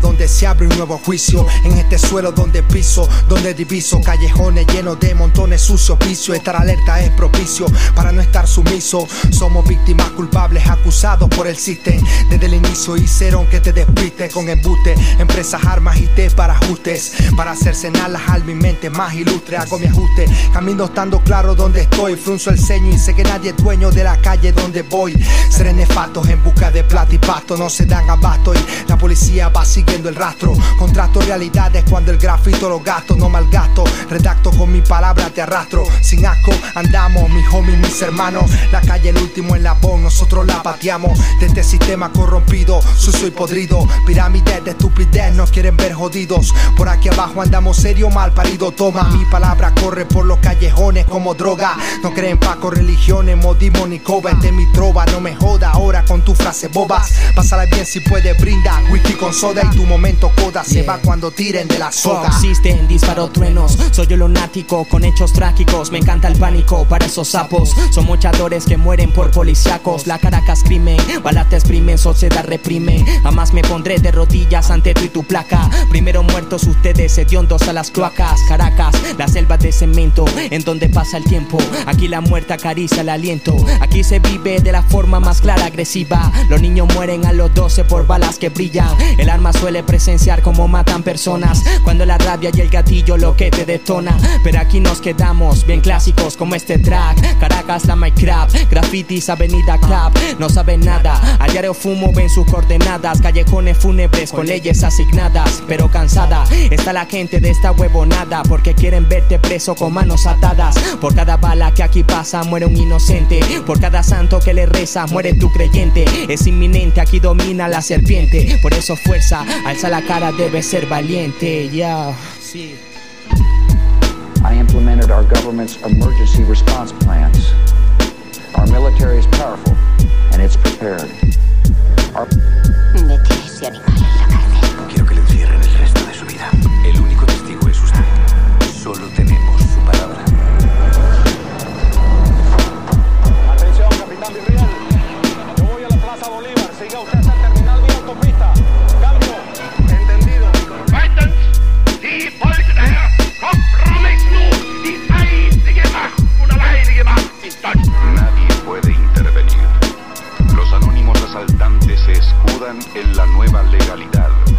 donde se abre un nuevo juicio. En este suelo donde piso, donde diviso. Callejones llenos de montones sucios vicios. Estar alerta es propicio para no estar sumiso. Somos víctimas culpables acusados por el sistema. Desde el inicio hicieron que te despiste con embuste. Empresas, armas y té para ajustes. Para hacerse las al mi mente más ilustre. Hago mi ajuste. Camino estando claro donde estoy. Frunzo el ceño y sé que nadie es dueño de la calle donde voy. Seré nefatos en busca de plata y pasto. No se dan abasto y la policía va siguiendo el rastro. Contrato realidades cuando el grafito lo gasto. No malgasto. Redacto con mi palabra, te arrastro. Sin asco andamos, mis homies, mis hermanos. La calle el último en la voz, nosotros la pateamos. De este sistema corrompido, sucio y podrido. Pirámides de estupidez nos quieren ver jodidos. Por aquí abajo andamos serio, mal parido. Toma mi palabra, corre por los callejones como droga. No creen Paco, religiones, modismo ni coba. De mi trova, no me joda ahora con tu frase bobas. Pásala bien si puedes, brinda whisky con soda y tu momento coda se va cuando tiren de la soga. Existen disparo truenos, soy yo lunático con hechos trágicos. Me encanta el pánico para esos sapos. Son muchadores que mueren por policíacos. La Caracas crimen, balas te exprimen, sociedad reprime. Jamás me pondré de rodillas ante tu y tu placa. Primero muertos ustedes, hediondos a las cloacas. Caracas, la selva de cemento, en donde pasa el tiempo. Aquí la muerte acaricia el aliento. Aquí se vive de la forma más clara, agresiva. Los niños mueren a los 12 por balas que brillan. El arma suele presenciar como matan personas. Cuando la rabia y el gatillo lo que te Pero aquí nos quedamos bien clásicos como este track. Caracas, la Minecraft, grafitis, avenida Club. No saben nada. A diario fumo, ven sus coordenadas. Callejones fúnebres con leyes asignadas. Pero cansada está la gente de esta huevonada. Porque quieren verte preso con manos atadas. Por cada bala que aquí pasa, muere un inocente. Por cada santo que le reza, muere tu creyente. Es inminente, aquí domina la serpiente. Por eso fuerza, alza la cara, debe ser valiente. Yeah. Sí. Implemented our government's emergency response plans. Our military is powerful and it's prepared. Our. asaltantes se escudan en la nueva legalidad.